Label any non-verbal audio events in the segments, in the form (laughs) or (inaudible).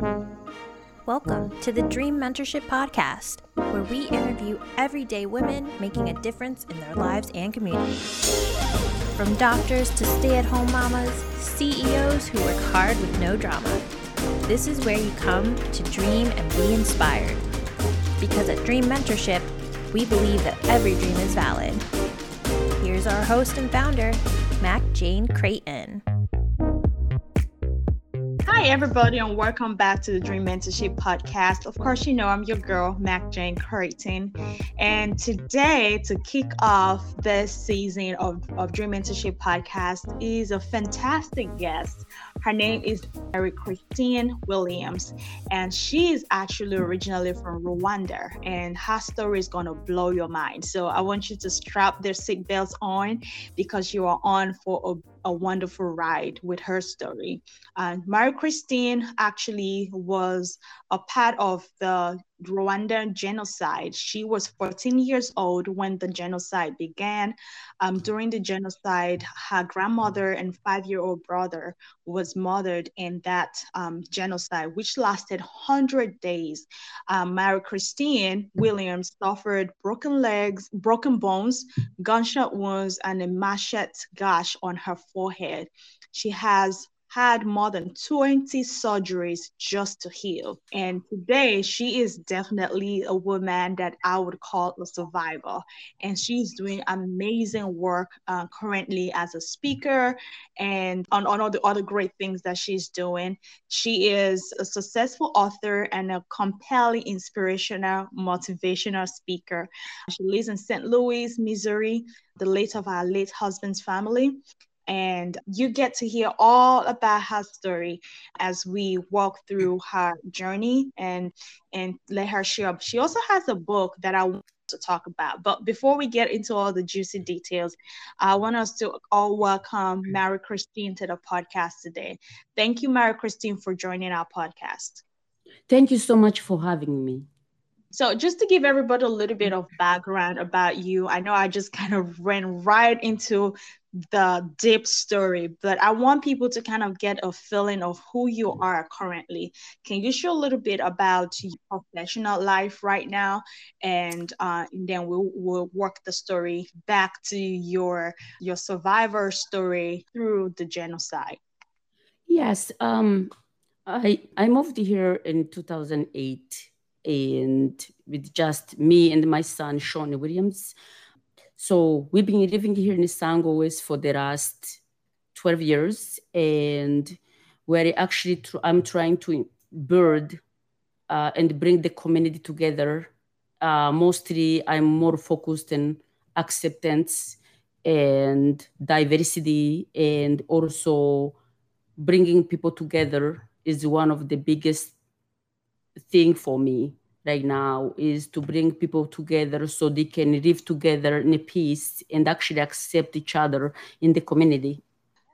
Welcome to the Dream Mentorship Podcast, where we interview everyday women making a difference in their lives and communities. From doctors to stay at home mamas, CEOs who work hard with no drama. This is where you come to dream and be inspired. Because at Dream Mentorship, we believe that every dream is valid. Here's our host and founder, Mac Jane Creighton. Hi, everybody, and welcome back to the Dream Mentorship Podcast. Of course, you know I'm your girl, Mac Jane Creighton. And today, to kick off this season of, of Dream Mentorship Podcast, is a fantastic guest. Her name is Mary Christine Williams, and she is actually originally from Rwanda. And her story is going to blow your mind. So I want you to strap their seatbelts on because you are on for a, a wonderful ride with her story. And Mary Christine actually was a part of the Rwandan genocide. She was 14 years old when the genocide began. Um, during the genocide, her grandmother and five-year-old brother was murdered in that um, genocide, which lasted 100 days. Um, Mary Christine Williams suffered broken legs, broken bones, gunshot wounds, and a machete gash on her forehead. She has had more than 20 surgeries just to heal. And today, she is definitely a woman that I would call a survivor. And she's doing amazing work uh, currently as a speaker and on, on all the other great things that she's doing. She is a successful author and a compelling, inspirational, motivational speaker. She lives in St. Louis, Missouri, the late of our late husband's family and you get to hear all about her story as we walk through her journey and and let her share she also has a book that i want to talk about but before we get into all the juicy details i want us to all welcome mary christine to the podcast today. Thank you mary christine for joining our podcast. Thank you so much for having me so, just to give everybody a little bit of background about you, I know I just kind of ran right into the deep story, but I want people to kind of get a feeling of who you are currently. Can you share a little bit about your professional life right now, and, uh, then we'll we'll work the story back to your your survivor story through the genocide. Yes, um, I I moved here in two thousand eight and with just me and my son, Sean Williams. So we've been living here in St. Louis for the last 12 years, and we're actually tr- I'm trying to build uh, and bring the community together. Uh, mostly, I'm more focused on acceptance and diversity, and also bringing people together is one of the biggest thing for me right now is to bring people together so they can live together in peace and actually accept each other in the community.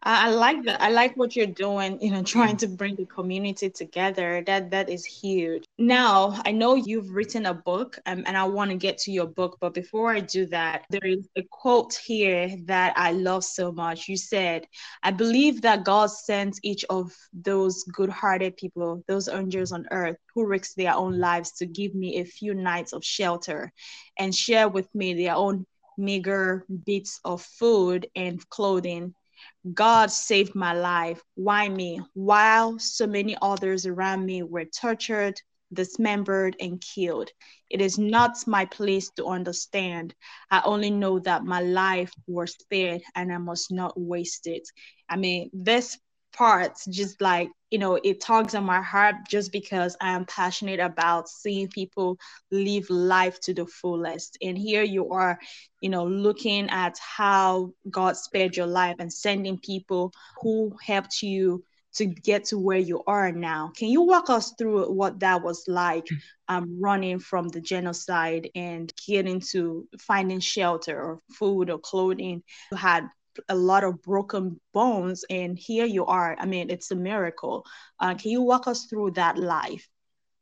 I, like that. I like what you're doing, you know, trying to bring the community together. That that is huge. Now, I know you've written a book um, and I want to get to your book, but before I do that, there is a quote here that I love so much. You said, I believe that God sends each of those good-hearted people, those angels on earth who risk their own lives to give me a few nights of shelter and share with me their own meager bits of food and clothing God saved my life. Why me? While so many others around me were tortured, dismembered, and killed. It is not my place to understand. I only know that my life was spared and I must not waste it. I mean, this parts just like you know it tugs on my heart just because i am passionate about seeing people live life to the fullest. And here you are you know looking at how god spared your life and sending people who helped you to get to where you are now. Can you walk us through what that was like um, running from the genocide and getting to finding shelter or food or clothing you had a lot of broken bones and here you are. I mean it's a miracle. Uh, can you walk us through that life?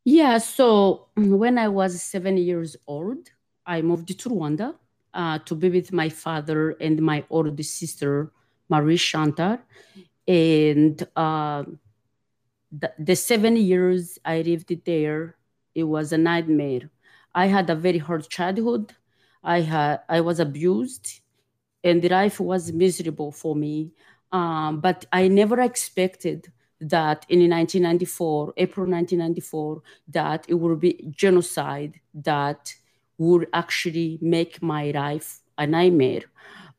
Yeah so when i was seven years old i moved to rwanda uh, to be with my father and my older sister marie chantal. And uh, the, the seven years I lived there, it was a nightmare. I had a very hard childhood. I had I was abused, and life was miserable for me. Um, but I never expected that in 1994, April 1994, that it would be genocide that would actually make my life a nightmare.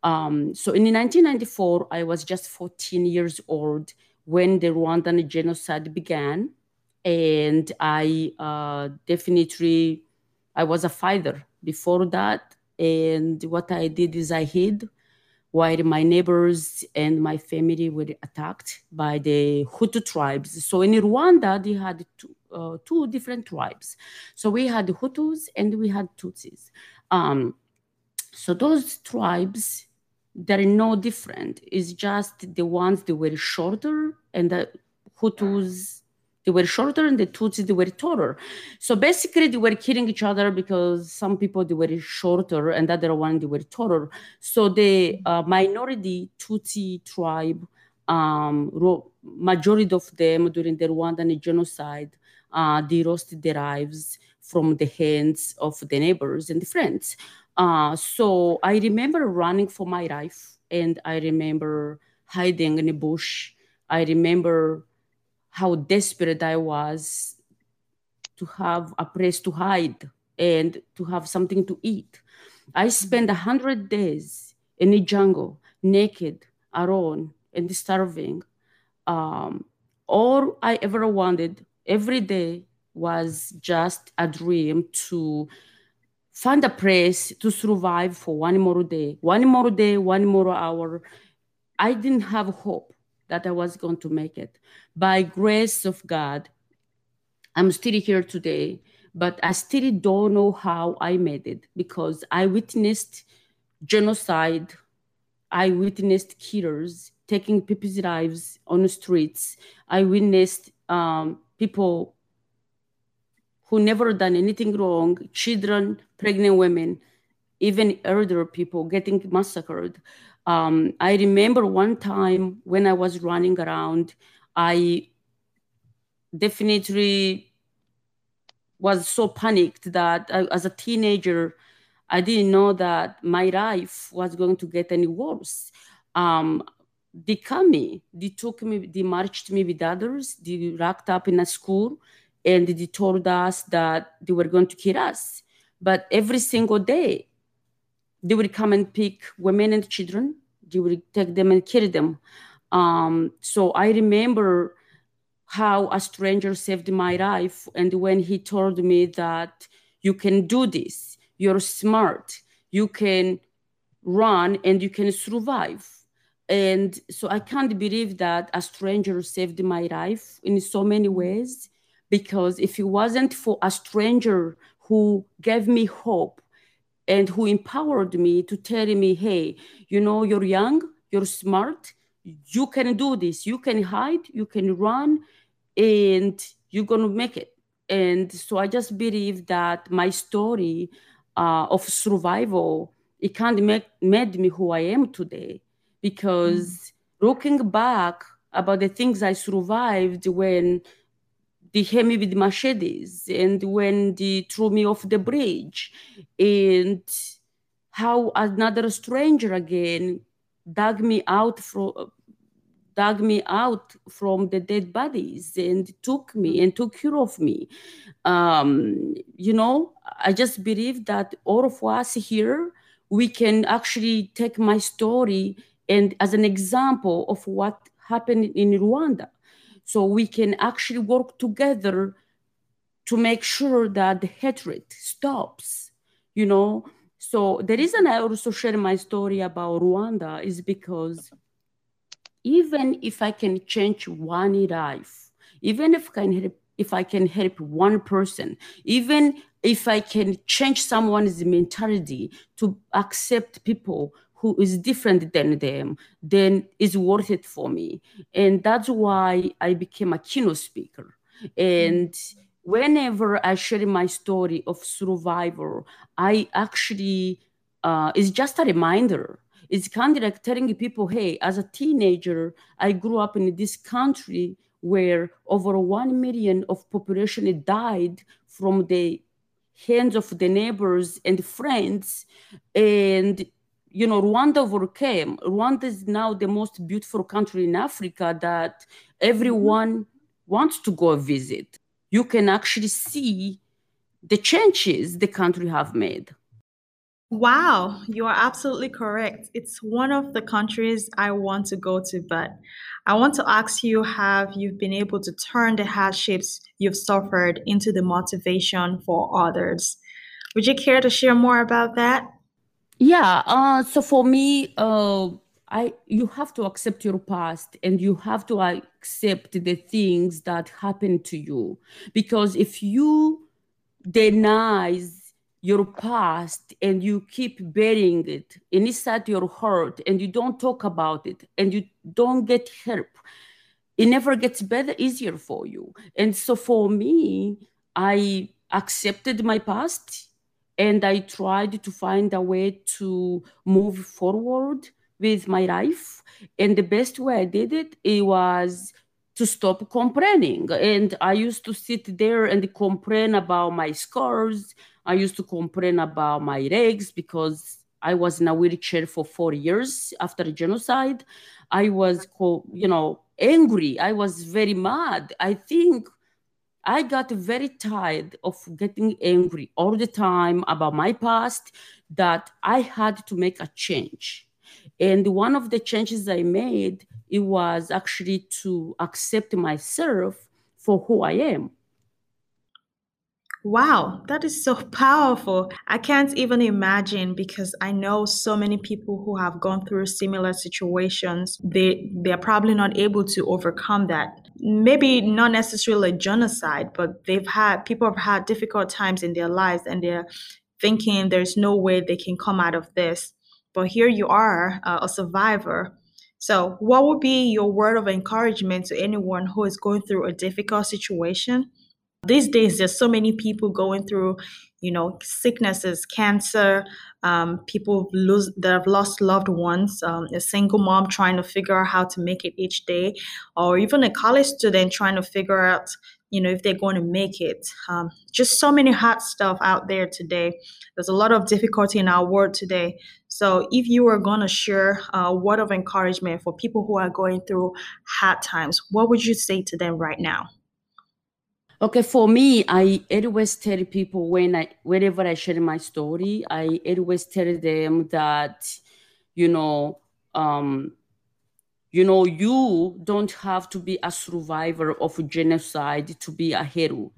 Um, so in 1994, I was just 14 years old when the Rwandan genocide began, and I uh, definitely I was a fighter before that. And what I did is I hid while my neighbors and my family were attacked by the Hutu tribes. So in Rwanda, they had two, uh, two different tribes. So we had Hutus and we had Tutsis. Um, so those tribes, they're no different. It's just the ones that were shorter and the Hutus they were shorter and the Tutsis they were taller. So basically they were killing each other because some people they were shorter and the other one they were taller. So the uh, minority Tutsi tribe, um, majority of them during the Rwandan genocide, uh, they lost their lives from the hands of the neighbors and the friends. Uh, so I remember running for my life and I remember hiding in a bush. I remember how desperate I was to have a place to hide and to have something to eat. I spent a hundred days in the jungle, naked, alone, and starving. Um, all I ever wanted every day was just a dream to find a place to survive for one more day, one more day, one more hour. I didn't have hope that I was going to make it. By grace of God, I'm still here today, but I still don't know how I made it because I witnessed genocide. I witnessed killers taking people's lives on the streets. I witnessed um, people who never done anything wrong, children, pregnant women, even elder people getting massacred. Um, I remember one time when I was running around, I definitely was so panicked that I, as a teenager, I didn't know that my life was going to get any worse. Um, they come me, they took me, they marched me with others, they locked up in a school, and they told us that they were going to kill us. But every single day, they would come and pick women and children. They would take them and kill them. Um, so I remember how a stranger saved my life. And when he told me that you can do this, you're smart, you can run and you can survive. And so I can't believe that a stranger saved my life in so many ways. Because if it wasn't for a stranger who gave me hope, and who empowered me to tell me, hey, you know, you're young, you're smart, you can do this, you can hide, you can run, and you're gonna make it. And so I just believe that my story uh, of survival it kind of make, made me who I am today because mm. looking back about the things I survived when they hit me with machetes and when they threw me off the bridge. And how another stranger again dug me out from dug me out from the dead bodies and took me and took care of me. Um, you know i just believe that all of us here we can actually take my story and as an example of what happened in rwanda so we can actually work together to make sure that the hatred stops you know? So the reason i also share my story about rwanda is because even if i can change one life even if i can help if i can help one person even if i can change someone's mentality to accept people who is different than them, then it's worth it for me. And that's why I became a keynote speaker. And whenever I share my story of survival, I actually, uh, it's just a reminder. It's kind of like telling people, hey, as a teenager, I grew up in this country where over 1 million of population died from the hands of the neighbors and friends and you know rwanda overcame rwanda is now the most beautiful country in africa that everyone wants to go visit you can actually see the changes the country have made Wow, you are absolutely correct. It's one of the countries I want to go to, but I want to ask you have you been able to turn the hardships you've suffered into the motivation for others? Would you care to share more about that? Yeah, uh, so for me, uh, I you have to accept your past and you have to accept the things that happened to you. Because if you denies your past and you keep burying it inside your heart and you don't talk about it and you don't get help it never gets better easier for you. And so for me i accepted my past and i tried to find a way to move forward with my life and the best way i did it it was to stop complaining and i used to sit there and complain about my scars I used to complain about my legs because I was in a wheelchair for four years after genocide. I was, you know, angry. I was very mad. I think I got very tired of getting angry all the time about my past that I had to make a change. And one of the changes I made, it was actually to accept myself for who I am. Wow, that is so (laughs) powerful. I can't even imagine because I know so many people who have gone through similar situations. They they're probably not able to overcome that. Maybe not necessarily genocide, but they've had people have had difficult times in their lives and they're thinking there's no way they can come out of this. But here you are, uh, a survivor. So, what would be your word of encouragement to anyone who is going through a difficult situation? These days, there's so many people going through, you know, sicknesses, cancer, um, people lose that have lost loved ones, um, a single mom trying to figure out how to make it each day, or even a college student trying to figure out, you know, if they're going to make it. Um, just so many hard stuff out there today. There's a lot of difficulty in our world today. So, if you were going to share a word of encouragement for people who are going through hard times, what would you say to them right now? Okay, for me, I always tell people when I whenever I share my story, I always tell them that, you know, um, you know, you don't have to be a survivor of genocide to be a hero.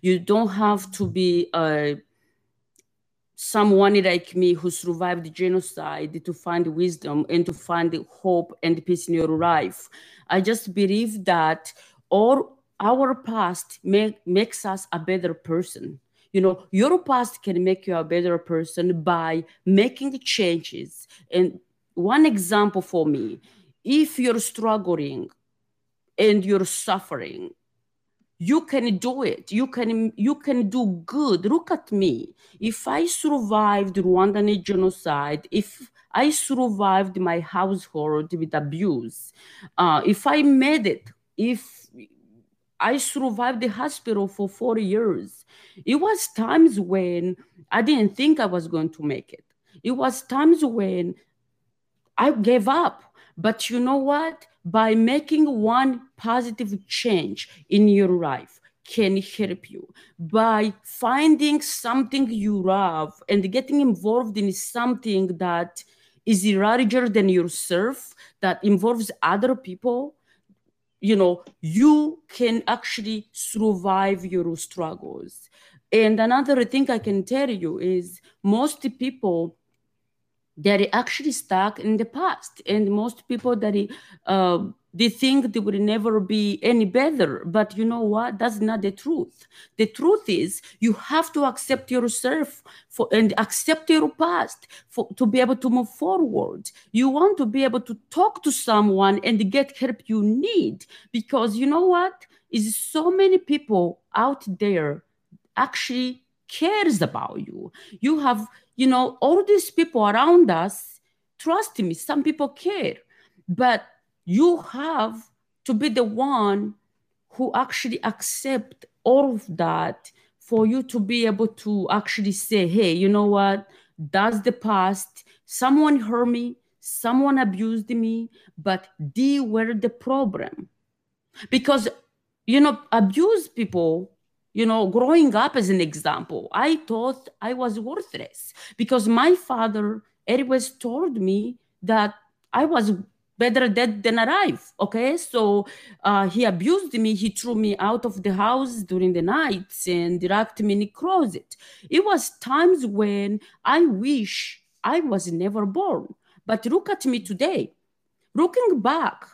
You don't have to be a someone like me who survived genocide to find wisdom and to find hope and peace in your life. I just believe that all our past make, makes us a better person. You know, your past can make you a better person by making changes. And one example for me if you're struggling and you're suffering, you can do it you can you can do good look at me if i survived rwandan genocide if i survived my household with abuse uh, if i made it if I survived the hospital for four years. It was times when I didn't think I was going to make it. It was times when I gave up. But you know what? By making one positive change in your life can help you. By finding something you love and getting involved in something that is larger than yourself, that involves other people, you know you can actually survive your struggles. And another thing i can tell you is most people they're actually stuck in the past. And most people that uh, they think they will never be any better. But you know what? That's not the truth. The truth is you have to accept yourself for and accept your past for to be able to move forward. You want to be able to talk to someone and get help you need. Because you know what? Is so many people out there actually cares about you you have you know all these people around us trust me some people care but you have to be the one who actually accept all of that for you to be able to actually say, hey, you know what? That's the past. Someone hurt me, someone abused me, but they were the problem. Because, you know, abused people, you know, growing up as an example, I thought I was worthless because my father always told me that I was better dead than alive. Okay, so uh, he abused me. He threw me out of the house during the nights and locked me in the closet. It was times when I wish I was never born. But look at me today. Looking back,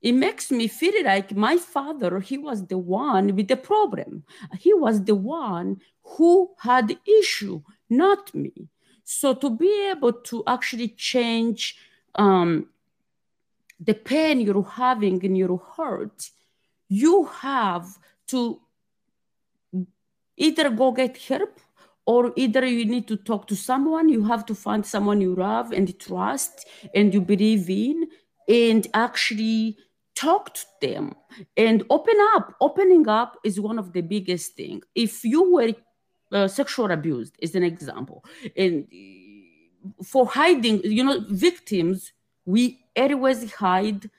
it makes me feel like my father he was the one with the problem. He was the one who had issue not me. So to be able to actually change um, the pain you're having in your heart, you have to either go get help or either you need to talk to someone. You have to find someone you love and trust and you believe in and actually talk to them and open up. Opening up is one of the biggest thing. If you were uh, sexual abused is an example. And for hiding you know victims we always hide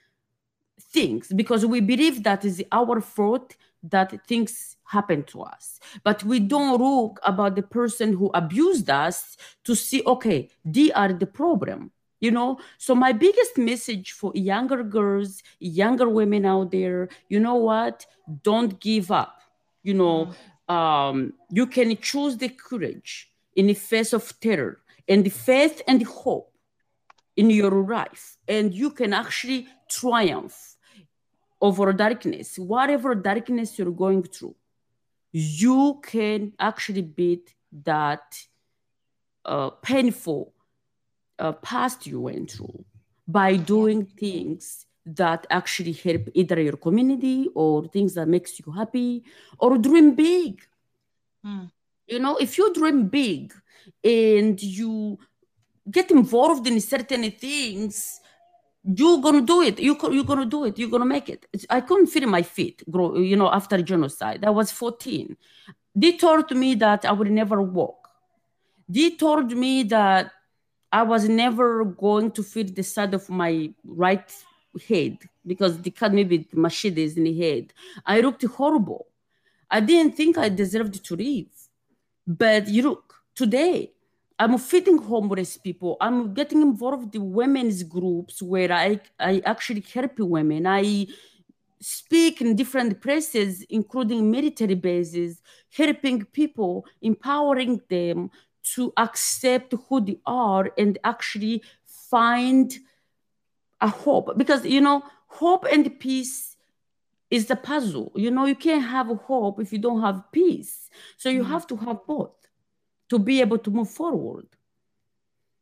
things because we believe that is our fault that things happen to us. But we don't look about the person who abused us to see okay they are the problem you know? So my biggest message for younger girls younger women out there you know what? Don't give up. You know mm-hmm. um, you can choose the courage in the face of terror and the faith and the hope in your life and you can actually triumph over darkness whatever darkness you're going through. You can actually beat that uh, painful uh, past you went through by doing things that actually help either your community or things that makes you happy or dream big. Mm. you know if you dream big and you get involved in certain things you're gonna do it. You you're gonna do it. You're gonna make it. I couldn't feel my feet grow you know after genocide. I was 14 they told me that i would never walk. They told me that i was never going to feel the side of my right head because they cut me with machetes in the head i looked horrible i didn't think i deserved to live but you look today I'm feeding homeless people. I'm getting involved in women's groups where I, I actually help women. I speak in different places, including military bases, helping people, empowering them to accept who they are and actually find a hope. Because, you know, hope and peace is the puzzle. You know, you can't have hope if you don't have peace. So you mm-hmm. have to have both to be able to move forward.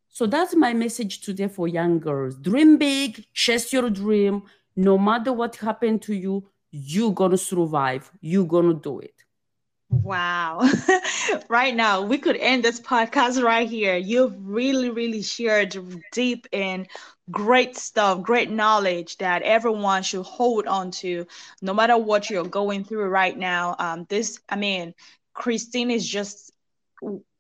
So that's my message today for young girls. Dream big, chase your dream. No matter what happened to you, you're gonna survive. You're gonna do it. Wow. (laughs) right now, we could end this podcast right here. You've really, really shared deep and great stuff, great knowledge that everyone should hold on to, no matter what you're going through right now. Um, this, I mean, Christine is just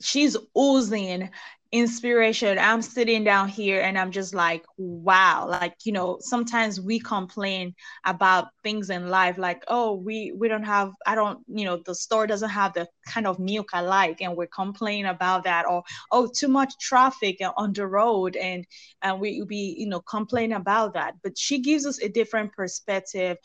she's oozing inspiration. I'm sitting down here and I'm just like, wow. Like, you know, sometimes we complain about things in life, like, oh, we we don't have, I don't, you know, the store doesn't have the kind of milk I like, and we're complaining about that, or oh, too much traffic on the road, and and we be, you know, complain about that. But she gives us a different perspective.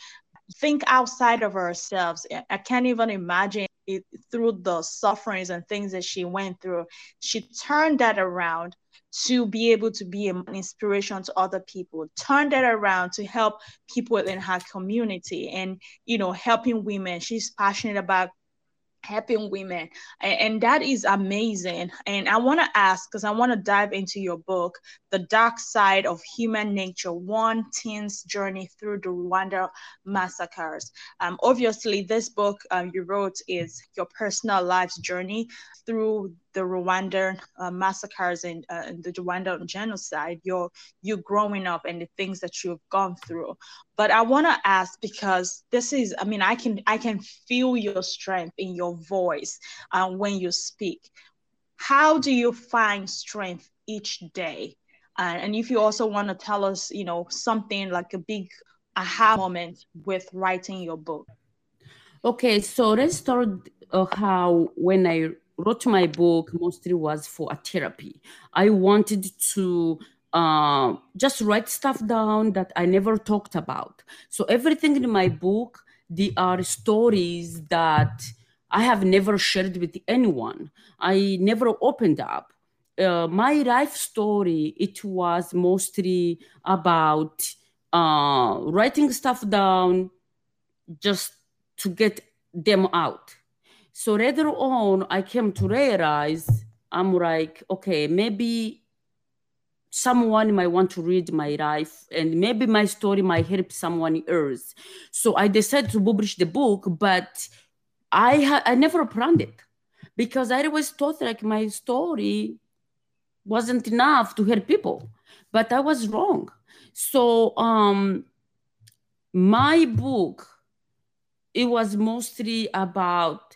Think outside of ourselves. I can't even imagine it, through the sufferings and things that she went through, she turned that around to be able to be an inspiration to other people turn that around to help people in her community and you know helping women. She's passionate about helping women. And, and, that is amazing. And i want to ask because i want to dive into your book the dark side of human nature one teen's journey through the rwanda massacres. Um, obviously this book um, you wrote is your personal life's journey through the Rwandan uh, massacres and, uh, and the Rwandan genocide, you're you growing up and the things that you've gone through. But I want to ask because this is, I mean, I can I can feel your strength in your voice uh, when you speak. How do you find strength each day? Uh, and if you also want to tell us, you know, something like a big aha moment with writing your book. Okay, so let's start uh, how when I wrote my book mostly was for a therapy. I wanted to uh, just write stuff down that I never talked about. So everything in my book, they are stories that I have never shared with anyone. I never opened up. Uh, my life story, it was mostly about uh, writing stuff down just to get them out. So later on, I came to realize I'm like, okay, maybe someone might want to read my life and maybe my story might help someone else. So I decided to publish the book, but I ha- I never planned it because I always thought like my story wasn't enough to help people, but I was wrong. So um, my book, it was mostly about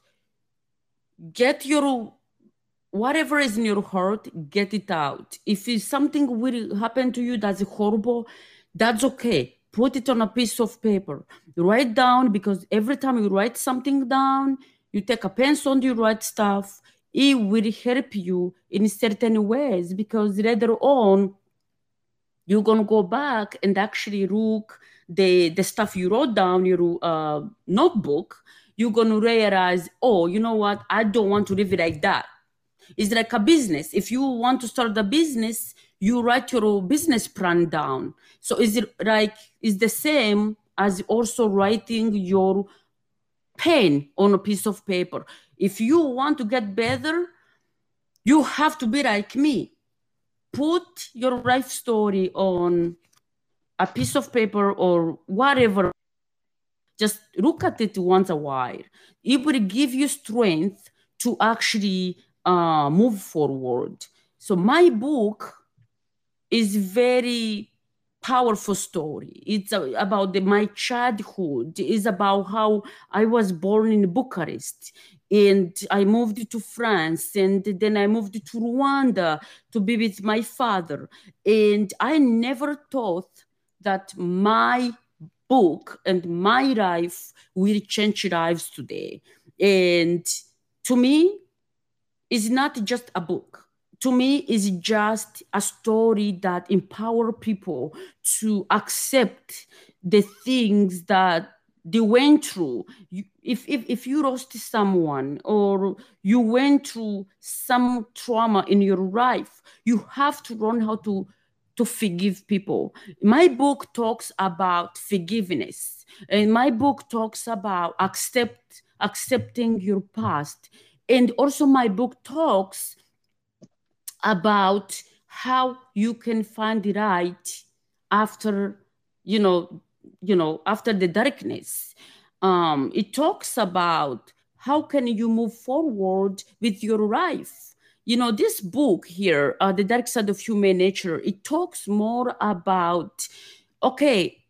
get your whatever is in your heart, get it out. If something will happen to you that's horrible, that's okay. Put it on a piece of paper. Write down because every time you write something down, you take a pencil and you write stuff. It will help you in certain ways because later on you're gonna go back and actually look the the stuff you wrote down your uh, notebook you're gonna realize oh you know what? I don't want to live it like that. It's like a business. If you want to start a business you write your business plan down. So is it like is the same as also writing your pain on a piece of paper? If you want to get better you have to be like me. Put your life story on a piece of paper or whatever just look at it once a while. It will give you strength to actually uh, move forward. So my book is very powerful story. It's about the, my childhood. It's about how i was born in bucharest. And I moved to France and then I moved to Rwanda to be with my father. And I never thought that my book and my life will change lives today. And to me, it's not just a book. To me, it's just a story that empower people to accept the things that they went through if, if if you lost someone or you went through some trauma in your life you have to learn how to to forgive people. My book talks about forgiveness and my book talks about accept accepting your past. And also my book talks about how you can find the right after you know you know after the darkness. Um, it talks about how can you move forward with your life you know this book here uh, the dark side of human nature it talks more about okay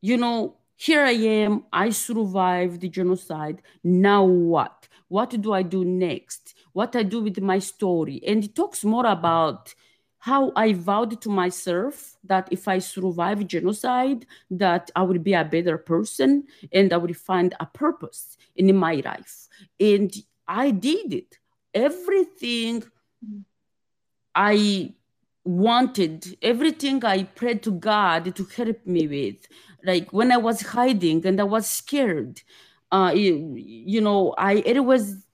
you know here i am i survived the genocide now what what do i do next what i do with my story and it talks more about how I vowed to myself that if I survive genocide, that I will be a better person and I will find a purpose in my life. And I did it. Everything I wanted, everything I prayed to God to help me with, like when I was hiding and I was scared, uh, you, you know, I always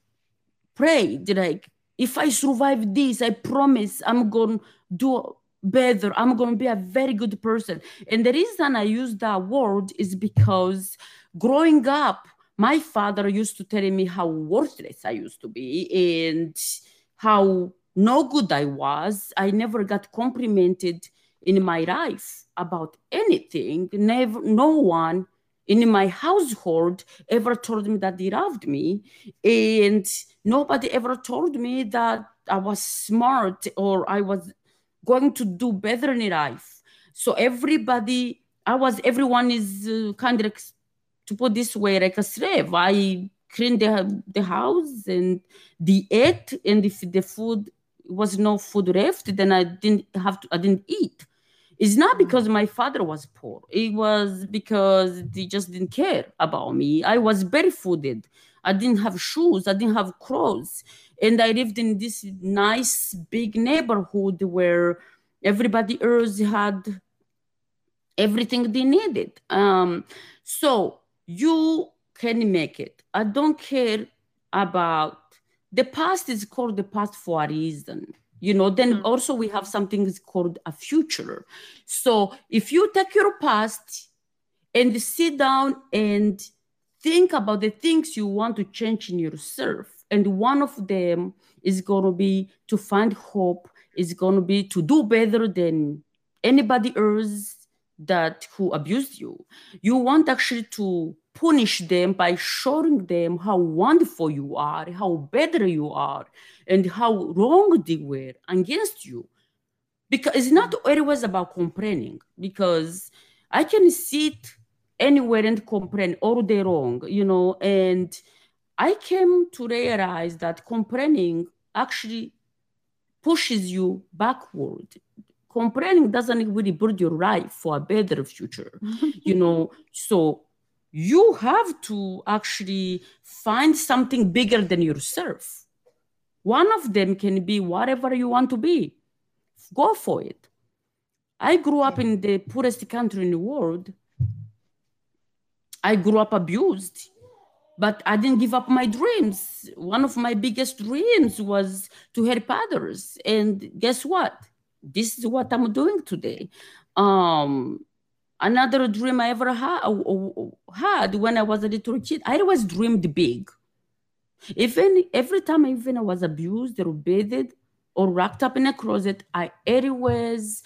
prayed like if I survive this, I promise I'm going to do better. I'm going to be a very good person. And the reason I use that word is because growing up, my father used to tell me how worthless I used to be and how no good I was. I never got complimented in my life about anything. Never, no one in my household ever told me that they loved me and nobody ever told me that I was smart or I was going to do better in life. So everybody, I was, everyone is uh, kind of, to put this way, like a slave. I cleaned the, the house and the ate, and if the food was no food left, then I didn't have to, I didn't eat. It's not because my father was poor. It was because they just didn't care about me. I was barefooted. I didn't have shoes. I didn't have clothes. And I lived in this nice big neighborhood where everybody else had everything they needed. Um, so you can make it. I don't care about the past is called the past for a reason you know then mm-hmm. also we have something is called a future so if you take your past and sit down and think about the things you want to change in yourself and one of them is going to be to find hope is going to be to do better than anybody else that who abused you you want actually to punish them by showing them how wonderful you are, how better you are, and how wrong they were against you. Because it's not always about complaining, because I can sit anywhere and complain all day long, you know, and I came to realize that complaining actually pushes you backward. Complaining doesn't really build your life for a better future, (laughs) you know. So you have to actually find something bigger than yourself. One of them can be whatever you want to be. Go for it. I grew up in the poorest country in the world. I grew up abused, but I didn't give up my dreams. One of my biggest dreams was to help others. And guess what? This is what I'm doing today. Um, Another dream I ever ha- uh, uh, uh, had when I was a little kid, I always dreamed big. Even every time even I was abused or beaten or wrapped up in a closet, I always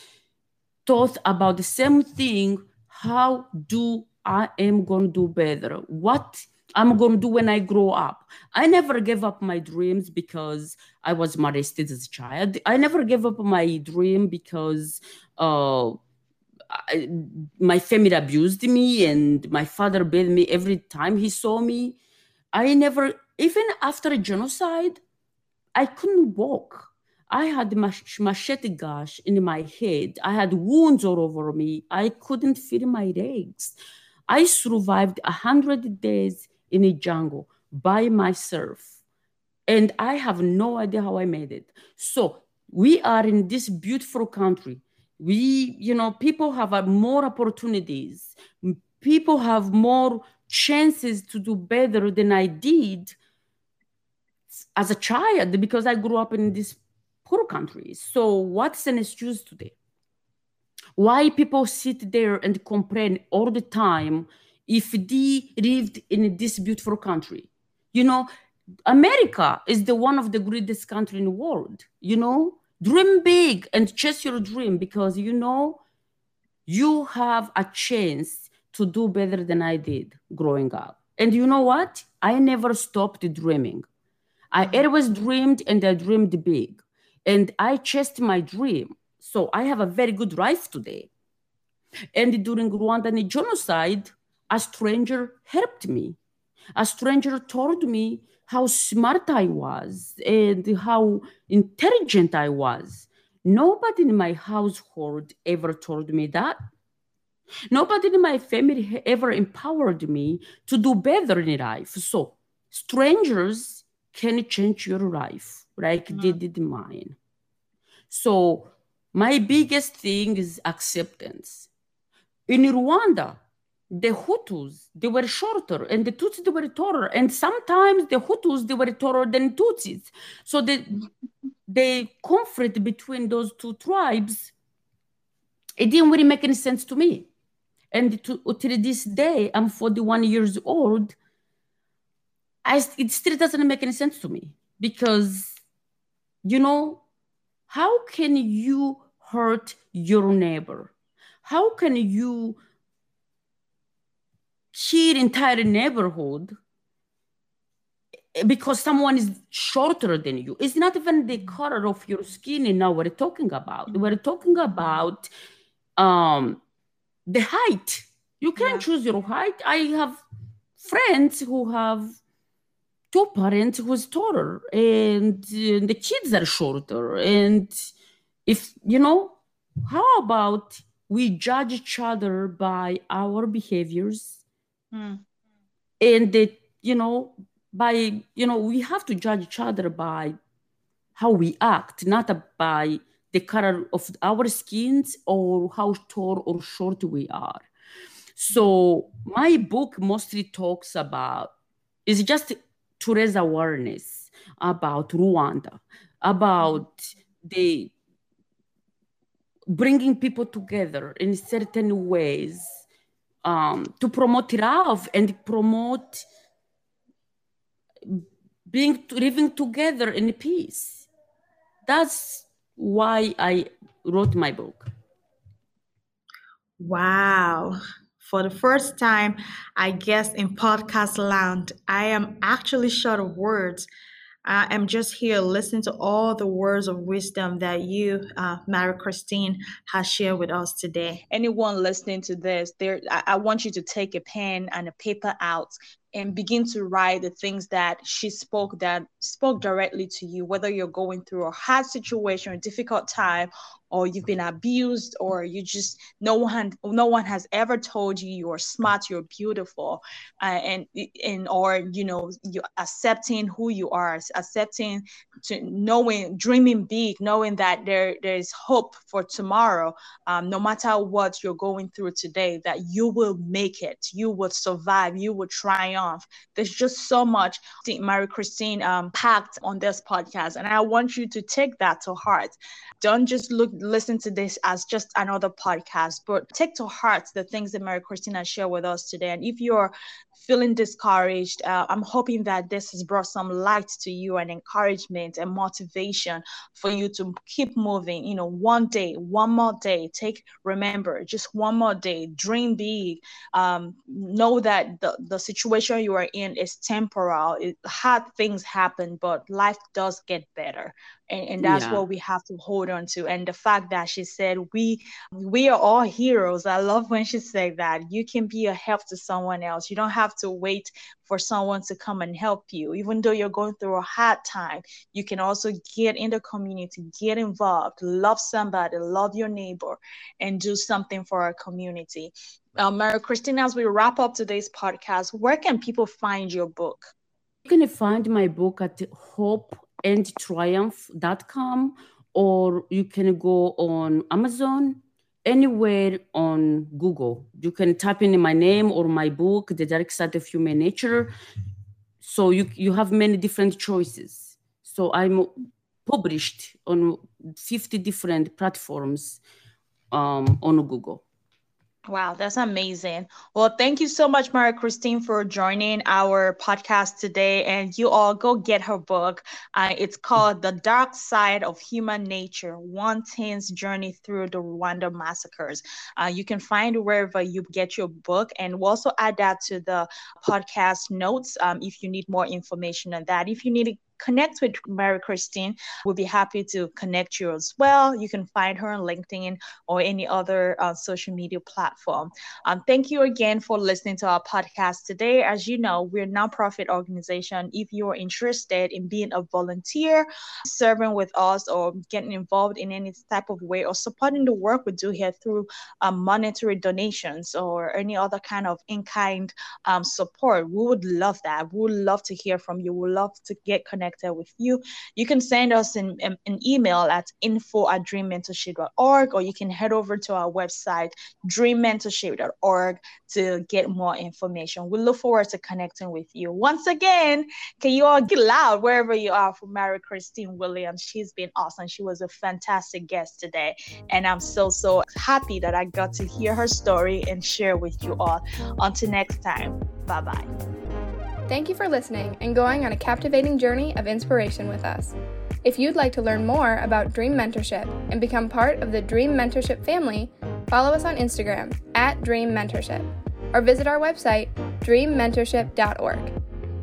thought about the same thing. How do I am going to do better? What I'm going to do when I grow up. I never gave up my dreams because I was molested as a child. I never gave up my dream because uh, I, my family abused me and my father beat me every time he saw me. I never, even after a genocide, I couldn't walk. I had machete gash in my head. I had wounds all over me. I couldn't feel my legs. I survived a hundred days in a jungle by myself. And I have no idea how I made it. So we are in this beautiful country we you know people have uh, more opportunities. People have more chances to do better than i did as a child because i grew up in this poor country so what's an excuse today? Why people sit there and complain all the time if they lived in this beautiful country? You know america is the one of the greatest country in the world you know Dream big and chase your dream because you know you have a chance to do better than I did growing up. And you know what? I never stopped dreaming. I mm-hmm. always dreamed and I dreamed big. And I chased my dream. So I have a very good life today. And during Rwandan genocide, a stranger helped me. A stranger told me how smart I was and how intelligent I was. Nobody in my household ever told me that. Nobody in my family ever empowered me to do better in life. So, strangers can change your life like mm-hmm. they did mine. So, my biggest thing is acceptance. In Rwanda, the Hutus, they were shorter, and the Tutsis, they were taller. And sometimes the Hutus, they were taller than Tutsis. So the, the conflict between those two tribes, it didn't really make any sense to me. And to, this day, I'm 41 years old, I, it still doesn't make any sense to me because, you know, how can you hurt your neighbor? How can you kill entire neighborhood because someone is shorter than you. It's not even the color of your skin now we're talking about. We're talking about um, the height. You can yeah. choose your height. I have friends who have two parents who's taller and uh, the kids are shorter. And if, you know, how about we judge each other by our behaviors mm. and the, you know, by you know we have to judge each other by how we act not by the color of our skins or how tall or short we are so my book mostly talks about is just to raise awareness about rwanda about the bringing people together in certain ways um, to promote love and promote being living together in peace. That's why I wrote my book. Wow. For the first time, I guess in podcast land, I am actually short of words I am just here listening to all the words of wisdom that you, uh, Mary Christine, has shared with us today. Anyone listening to this, there, I, I want you to take a pen and a paper out and begin to write the things that she spoke that spoke directly to you whether you're going through a hard situation a difficult time or you've been abused or you just no one no one has ever told you you're smart you're beautiful uh, and and or you know you accepting who you are accepting to knowing dreaming big knowing that there there is hope for tomorrow um, no matter what you're going through today that you will make it you will survive you will triumph. There's just so much mary christine um, packed on this podcast and i want you to take that to heart. Don't just look listen to this as just another podcast, but take to heart the things that Mary Christina shared with us today. And if you're feeling discouraged, uh, I'm hoping that this has brought some light to you and encouragement and motivation for you to keep moving. You know, one day, one more day. Take, remember, just one more day. Dream big. Um, know that the, the situation you are in is temporal. It, hard things happen, but life does get better and, and that's yeah. what we have to hold on to and the fact that she said we we are all heroes i love when she said that you can be a help to someone else you don't have to wait for someone to come and help you even though you're going through a hard time you can also get in the community get involved love somebody love your neighbor and do something for our community uh, Mary Christine, as we wrap up today's podcast, where can people find your book? You can find my book at Hope andtriumph.com or you can go on Amazon, anywhere on Google. You can type in my name or my book, The Dark Side of Human Nature. So you, you have many different choices. So I'm published on 50 different platforms um, on Google. Wow, that's amazing. Well, thank you so much, Mara Christine, for joining our podcast today. And you all go get her book. Uh, it's called The Dark Side of Human Nature One Teen's Journey Through the Rwanda Massacres. Uh, you can find wherever you get your book. And we'll also add that to the podcast notes um, if you need more information on that. If you need connect with Mary Christine, we'll be happy to connect you as well. You can find her on LinkedIn or any other uh, social media platform. Um, thank you again for listening to our podcast today. As you know, we're a nonprofit organization. If you're interested in being a volunteer, serving with us, or getting involved in any type of way, or supporting the work we do here through um, monetary donations or any other kind of in kind um, support, we would love that. We would love to hear from you. We would love to get connected connected with you. You can send us an, an email at info at dreammentorship.org or you can head over to our website, dreammentorship.org, to get more information. We look forward to connecting with you. Once again, can you all get loud wherever you are for Mary Christine Williams? She's been awesome. She was a fantastic guest today. And I'm so, so happy that I got to hear her story and share with you all. Until next time, bye bye. Thank you for listening and going on a captivating journey of inspiration with us. If you'd like to learn more about Dream Mentorship and become part of the Dream Mentorship family, follow us on Instagram at Dream Mentorship or visit our website, dreammentorship.org.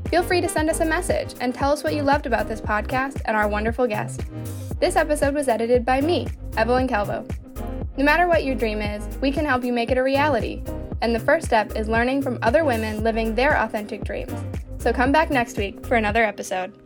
Feel free to send us a message and tell us what you loved about this podcast and our wonderful guest. This episode was edited by me, Evelyn Calvo. No matter what your dream is, we can help you make it a reality. And the first step is learning from other women living their authentic dreams. So come back next week for another episode.